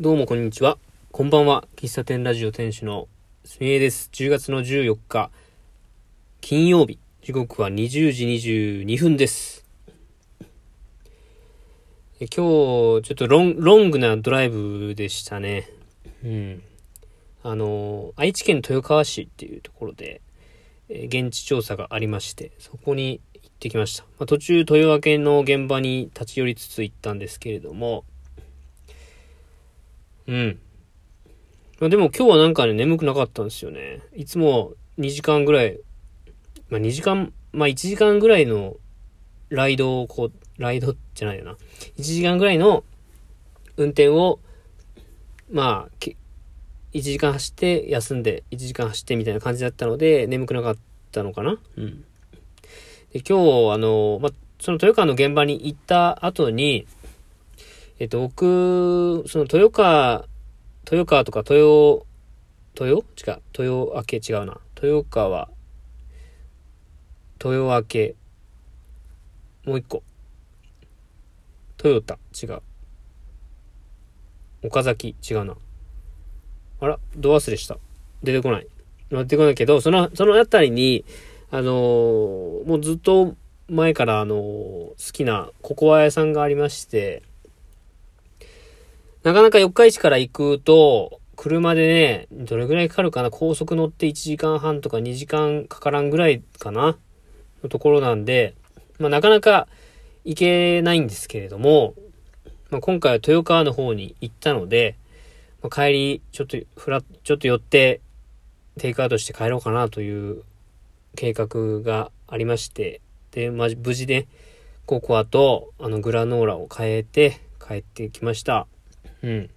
どうもこんにちは。こんばんは。喫茶店ラジオ店主のすみえです。10月の14日、金曜日。時刻は20時22分です。今日、ちょっとロンロングなドライブでしたね。うん。あの、愛知県豊川市っていうところで、え現地調査がありまして、そこに行ってきました。まあ、途中、豊明の現場に立ち寄りつつ行ったんですけれども、うん。まあ、でも今日はなんかね、眠くなかったんですよね。いつも2時間ぐらい、まあ2時間、まあ1時間ぐらいのライドをこう、ライドじゃないよな。1時間ぐらいの運転を、まあ、け1時間走って休んで、1時間走ってみたいな感じだったので、眠くなかったのかなうん。で、今日、あの、まあ、その豊川の現場に行った後に、えっと、僕、その豊川、豊川とか豊、豊？違う。豊明違うな。豊川、豊明、もう一個。トヨタ違う。岡崎違うな。あら、ど忘れした。出てこない。出てこないけど、その、そのあたりに、あのーもうずっと前からあのー好きなココア屋さんがありまして、なかなか四日市から行くと、車でね、どれぐらいかかるかな？高速乗って1時間半とか2時間かからんぐらいかな？のところなんで、まあなかなか行けないんですけれども、まあ今回は豊川の方に行ったので、まあ、帰り、ちょっとふら、ちょっと寄って、テイクアウトして帰ろうかなという計画がありまして、で、まあ、無事で、ココアと、あの、グラノーラを変えて、帰ってきました。うん。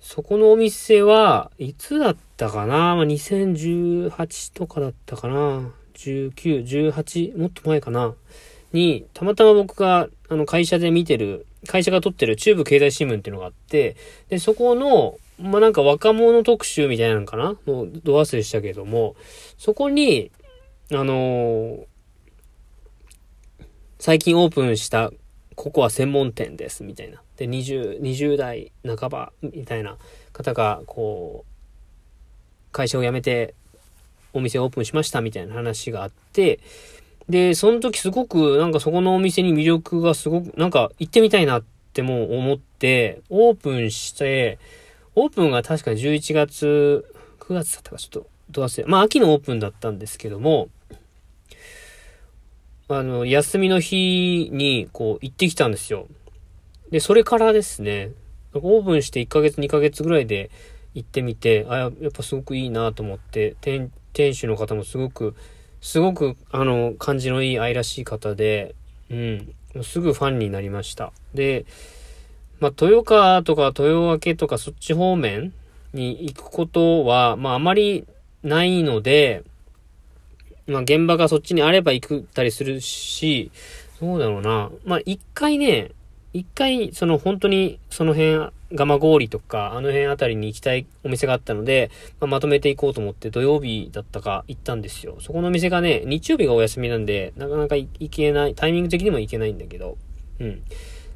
そこのお店は、いつだったかな？まあ、2018とかだったかな ?19、18、もっと前かなに、たまたま僕が、あの、会社で見てる、会社が撮ってる中部経済新聞っていうのがあって、で、そこの、まあ、なんか若者特集みたいなのかな？もう、ど忘れしたけども、そこに、あのー最近オープンしたココア専門店です、みたいな。で、20、20代半ば、みたいな方が、こう、会社を辞めて、お店をオープンしました、みたいな話があって、で、その時すごく、なんかそこのお店に魅力がすごく、なんか行ってみたいなっても思って、オープンして、オープンが確か11月、9月だったかちょっと、どう忘れ、まあ秋のオープンだったんですけども、あの、休みの日に、こう、行ってきたんですよ。で、それからですね、オープンして1ヶ月、2ヶ月ぐらいで行ってみて、あ、やっぱすごくいいなと思って、店、店主の方もすごく、すごく、あの、感じのいい愛らしい方で、うん、すぐファンになりました。で、まあ、豊川とか豊明とかそっち方面に行くことは、まあ、あまりないので、まあ、現場がそっちにあれば行くたりするし、そうだろうな。まあ、一回ね、一回、その本当にその辺、蒲郡とか、あの辺あたりに行きたいお店があったので、まあ、まとめていこうと思って土曜日だったか行ったんですよ。そこのお店がね、日曜日がお休みなんで、なかなか行けない、タイミング的にも行けないんだけど、うん。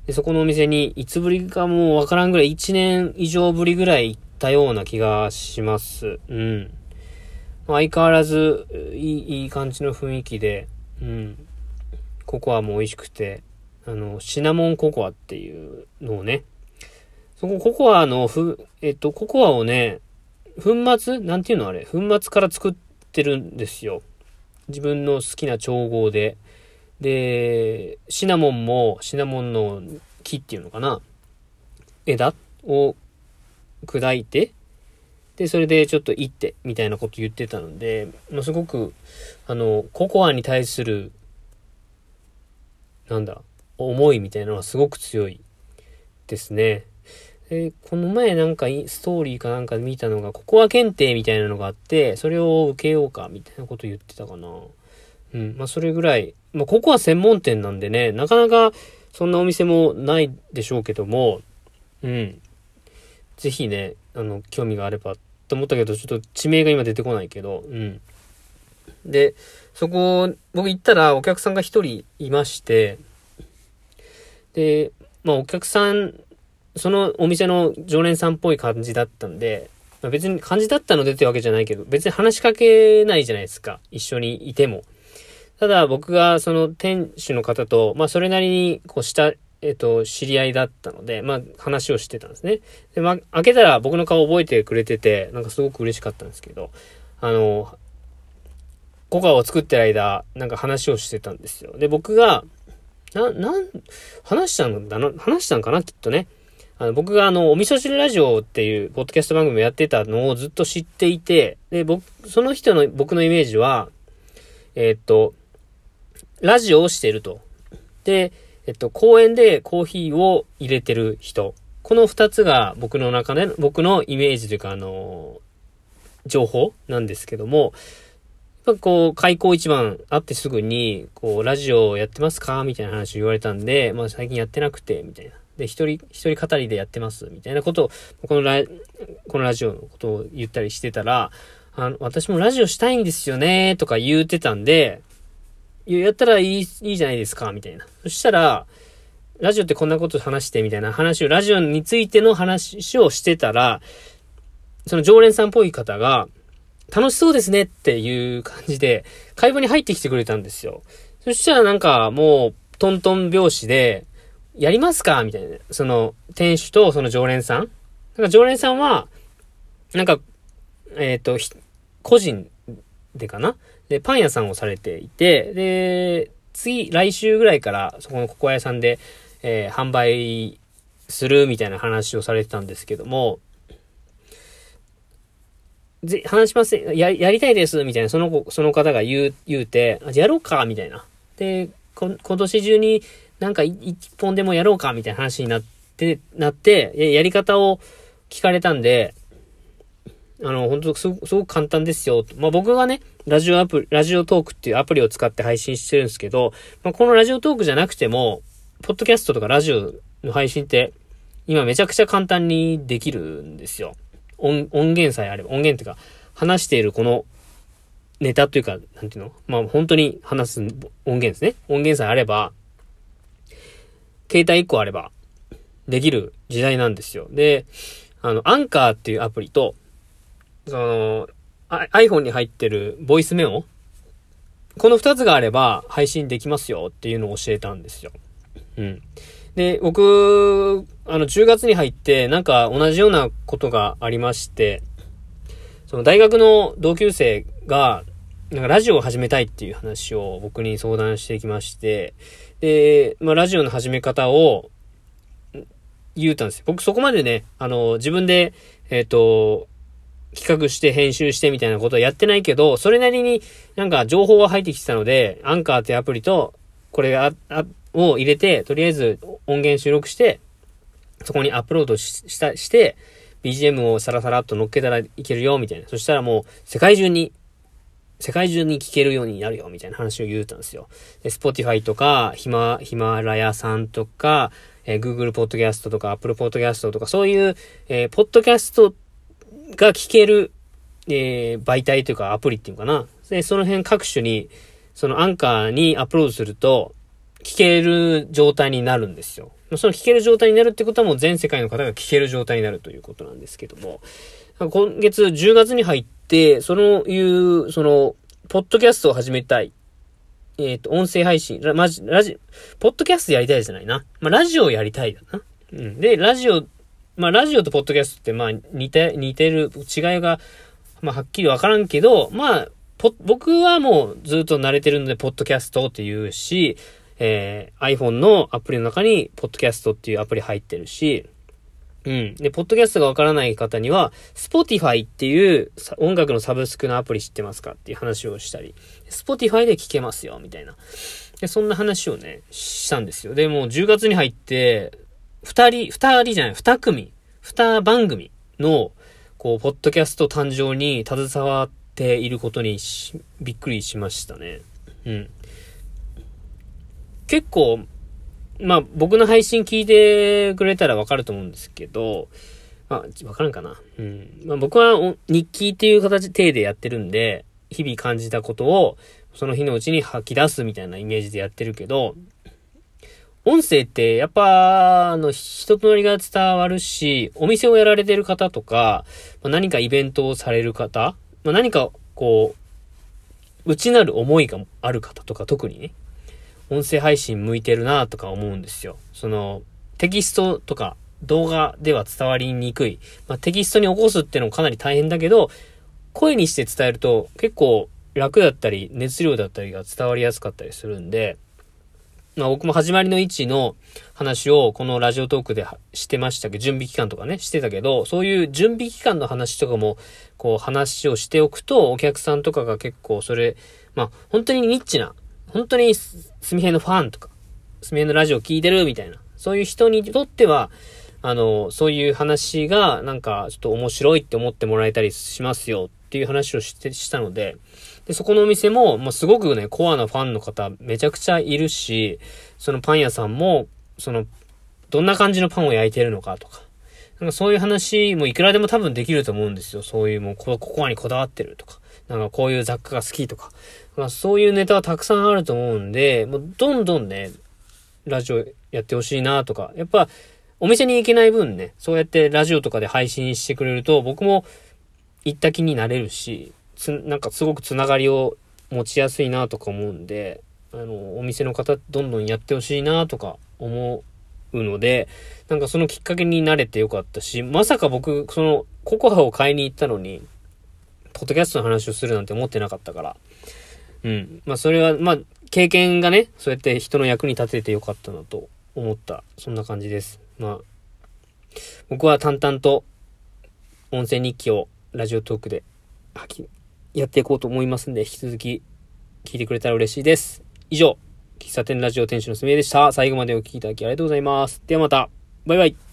で、そこのお店に、いつぶりかもうわからんぐらい、1年以上ぶりぐらい行ったような気がします。うん。ま相変わらず、いい、いい感じの雰囲気で、うん。ココアも美味しくて、あの、シナモンココアっていうのをね、そこココアのふ、えっと、ココアをね、粉末？なんていうのあれ？粉末から作ってるんですよ。自分の好きな調合で。で、シナモンも、シナモンの木っていうのかな？枝を砕いて、で、それでちょっといって、みたいなこと言ってたので、まあ、すごく、あの、ココアに対する、なんだ、思いみたいなのはすごく強いですね。で、この前なんかストーリーかなんか見たのが、ココア検定みたいなのがあって、それを受けようか、みたいなこと言ってたかな。うん、まあそれぐらい、まあココア専門店なんでね、なかなかそんなお店もないでしょうけども、うん。ぜひね、あの、興味があればって思ったけど、ちょっと地名が今出てこないけど、うん。で、そこ、僕行ったらお客さんが一人いまして、で、まあお客さんそのお店の常連さんっぽい感じだったんで、まあ、別に感じだったのでってわけじゃないけど、別に話しかけないじゃないですか。一緒にいても。ただ僕がその店主の方と、まあそれなりにこうした、えっと、知り合いだったので、まあ話をしてたんですね。で、まあ開けたら僕の顔覚えてくれてて、なんかすごく嬉しかったんですけど、あの、コカを作ってる間、なんか話をしてたんですよ。で、僕が、な、なん、話したんだな、話したんかなきっとね。あの、僕があの、お味噌汁ラジオっていうポッドキャスト番組をやってたのをずっと知っていて、で、僕、その人の僕のイメージは、えー、っと、ラジオをしてると。で、えっと、公園でコーヒーを入れてる人。この二つが僕の中で、僕のイメージというか、あの、情報なんですけども、やっぱこう、開口一番会ってすぐに、こう、ラジオやってますかみたいな話を言われたんで、まあ最近やってなくて、みたいな。で、一人、一人語りでやってます、みたいなことを、このラ、このラジオのことを言ったりしてたら、あの、私もラジオしたいんですよね、とか言うてたんで、やったらいい、いいじゃないですか、みたいな。そしたら、ラジオってこんなこと話して、みたいな話を、ラジオについての話をしてたら、その常連さんっぽい方が、楽しそうですねっていう感じで、会話に入ってきてくれたんですよ。そしたらなんかもう、トントン拍子で、やりますか？みたいな。その、店主とその常連さんなんか常連さんは、なんか、えっ、ー、と、個人でかな？で、パン屋さんをされていて、で、次、来週ぐらいからそこのココア屋さんで、えー、販売するみたいな話をされてたんですけども、ぜ、話しません、や、やりたいです、みたいな、その子、その方が言う、言うて、あ、じゃやろうか、みたいな。で、こ、今年中になんか一本でもやろうか、みたいな話になって、なって、ややり方を聞かれたんで、あの、本当すごく簡単ですよ。まあ、僕がね、ラジオアプリ、ラジオトークっていうアプリを使って配信してるんですけど、まあ、このラジオトークじゃなくても、ポッドキャストとかラジオの配信って、今めちゃくちゃ簡単にできるんですよ。音、音源さえあれば、音源っていうか、話しているこのネタというか、なんていうの？まあ本当に話す音源ですね。音源さえあれば、携帯1個あれば、できる時代なんですよ。で、あの、アンカーっていうアプリと、その、iPhone に入ってるボイスメモ？この2つがあれば配信できますよっていうのを教えたんですよ。うん。で、僕、あの、10月に入って、なんか同じようなことがありまして、その大学の同級生が、なんかラジオを始めたいっていう話を僕に相談してきまして、で、まあラジオの始め方を言うたんですよ。僕そこまでね、あの、自分で、えっ、ー、と、企画して編集してみたいなことはやってないけど、それなりになんか情報が入ってきてたので、アンカーってアプリと、これ、あ、を入れて、とりあえず音源収録して、そこにアップロードした、して、BGM をサラサラっと乗っけたらいけるよ、みたいな。そしたらもう、世界中に、世界中に聴けるようになるよ、みたいな話を言うたんですよ。で、Spotify とか、ヒマ、ヒマラヤさんとか、えー、Google Podcast とか Apple Podcast とか、そういう、えー、ポッドキャストが聴ける、えー、媒体というかアプリっていうのかな。で、その辺各種に、そのアンカーにアップロードすると、聞ける状態になるんですよ。その聞ける状態になるってことはもう全世界の方が聞ける状態になるということなんですけども、今月10月に入って、そのいう、その、ポッドキャストを始めたい。えっ、ー、と、音声配信、ラマジ、ラジ、ポッドキャストやりたいじゃないな。まあ、ラジオやりたいだな。うん。で、ラジオ、まあ、ラジオとポッドキャストって、まあ、似て、似てる違いが、まあ、はっきりわからんけど、まあ、僕はもうずっと慣れてるので、ポッドキャストって言うし、えー、iPhone のアプリの中に、ポッドキャストっていうアプリ入ってるし、うん。で、ポッドキャストがわからない方には、Spotify っていう音楽のサブスクのアプリ知ってますかっていう話をしたり、Spotify で聞けますよ、みたいな。で、そんな話をね、したんですよ。で、もう10月に入って、二人、二人じゃない、二組、二番組の、こう、ポッドキャスト誕生に携わっていることにびっくりしましたね。うん。結構、まあ僕の配信聞いてくれたらわかると思うんですけど、まあわかるかな。うん。まあ僕は日記っていう形、体でやってるんで、日々感じたことをその日のうちに吐き出すみたいなイメージでやってるけど、音声ってやっぱ、あの、人となりが伝わるし、お店をやられてる方とか、ま、何かイベントをされる方、まあ、何かこう、内なる思いがある方とか特にね、音声配信向いてるなとか思うんですよ。その、テキストとか動画では伝わりにくい。まあ、テキストに起こすっていうのもかなり大変だけど、声にして伝えると結構楽だったり、熱量だったりが伝わりやすかったりするんで、まあ僕も始まりの位置の話をこのラジオトークでしてましたけど、準備期間とかね、してたけど、そういう準備期間の話とかも、こう話をしておくと、お客さんとかが結構それ、まあ本当にニッチな、本当にすみへのファンとか、すみへのラジオ聞いてるみたいな、そういう人にとっては、あの、そういう話がなんかちょっと面白いって思ってもらえたりしますよっていう話をして、したので、で、そこのお店も、まあ、すごくね、コアなファンの方めちゃくちゃいるし、そのパン屋さんも、その、どんな感じのパンを焼いてるのかとか、なんかそういう話もいくらでも多分できると思うんですよ。そういうもうこ、ここにこだわってるとか、なんかこういう雑貨が好きとか、まあそういうネタはたくさんあると思うんで、もうどんどんね、ラジオやってほしいなとか、やっぱ、お店に行けない分ね、そうやってラジオとかで配信してくれると、僕も行った気になれるし、つ、なんかすごくつながりを持ちやすいなとか思うんで、あの、お店の方どんどんやってほしいなとか思うので、なんかそのきっかけになれてよかったし、まさか僕、その、ココハを買いに行ったのに、ポッドキャストの話をするなんて思ってなかったから、うん。まあそれは、まあ、経験がね、そうやって人の役に立ててよかったなと思った、そんな感じです。まあ、僕は淡々と音声日記をラジオトークでやっていこうと思いますんで、引き続き聞いてくれたら嬉しいです。以上、喫茶店ラジオ店主のすみえでした。最後までお聴きいただきありがとうございます。ではまた、バイバイ。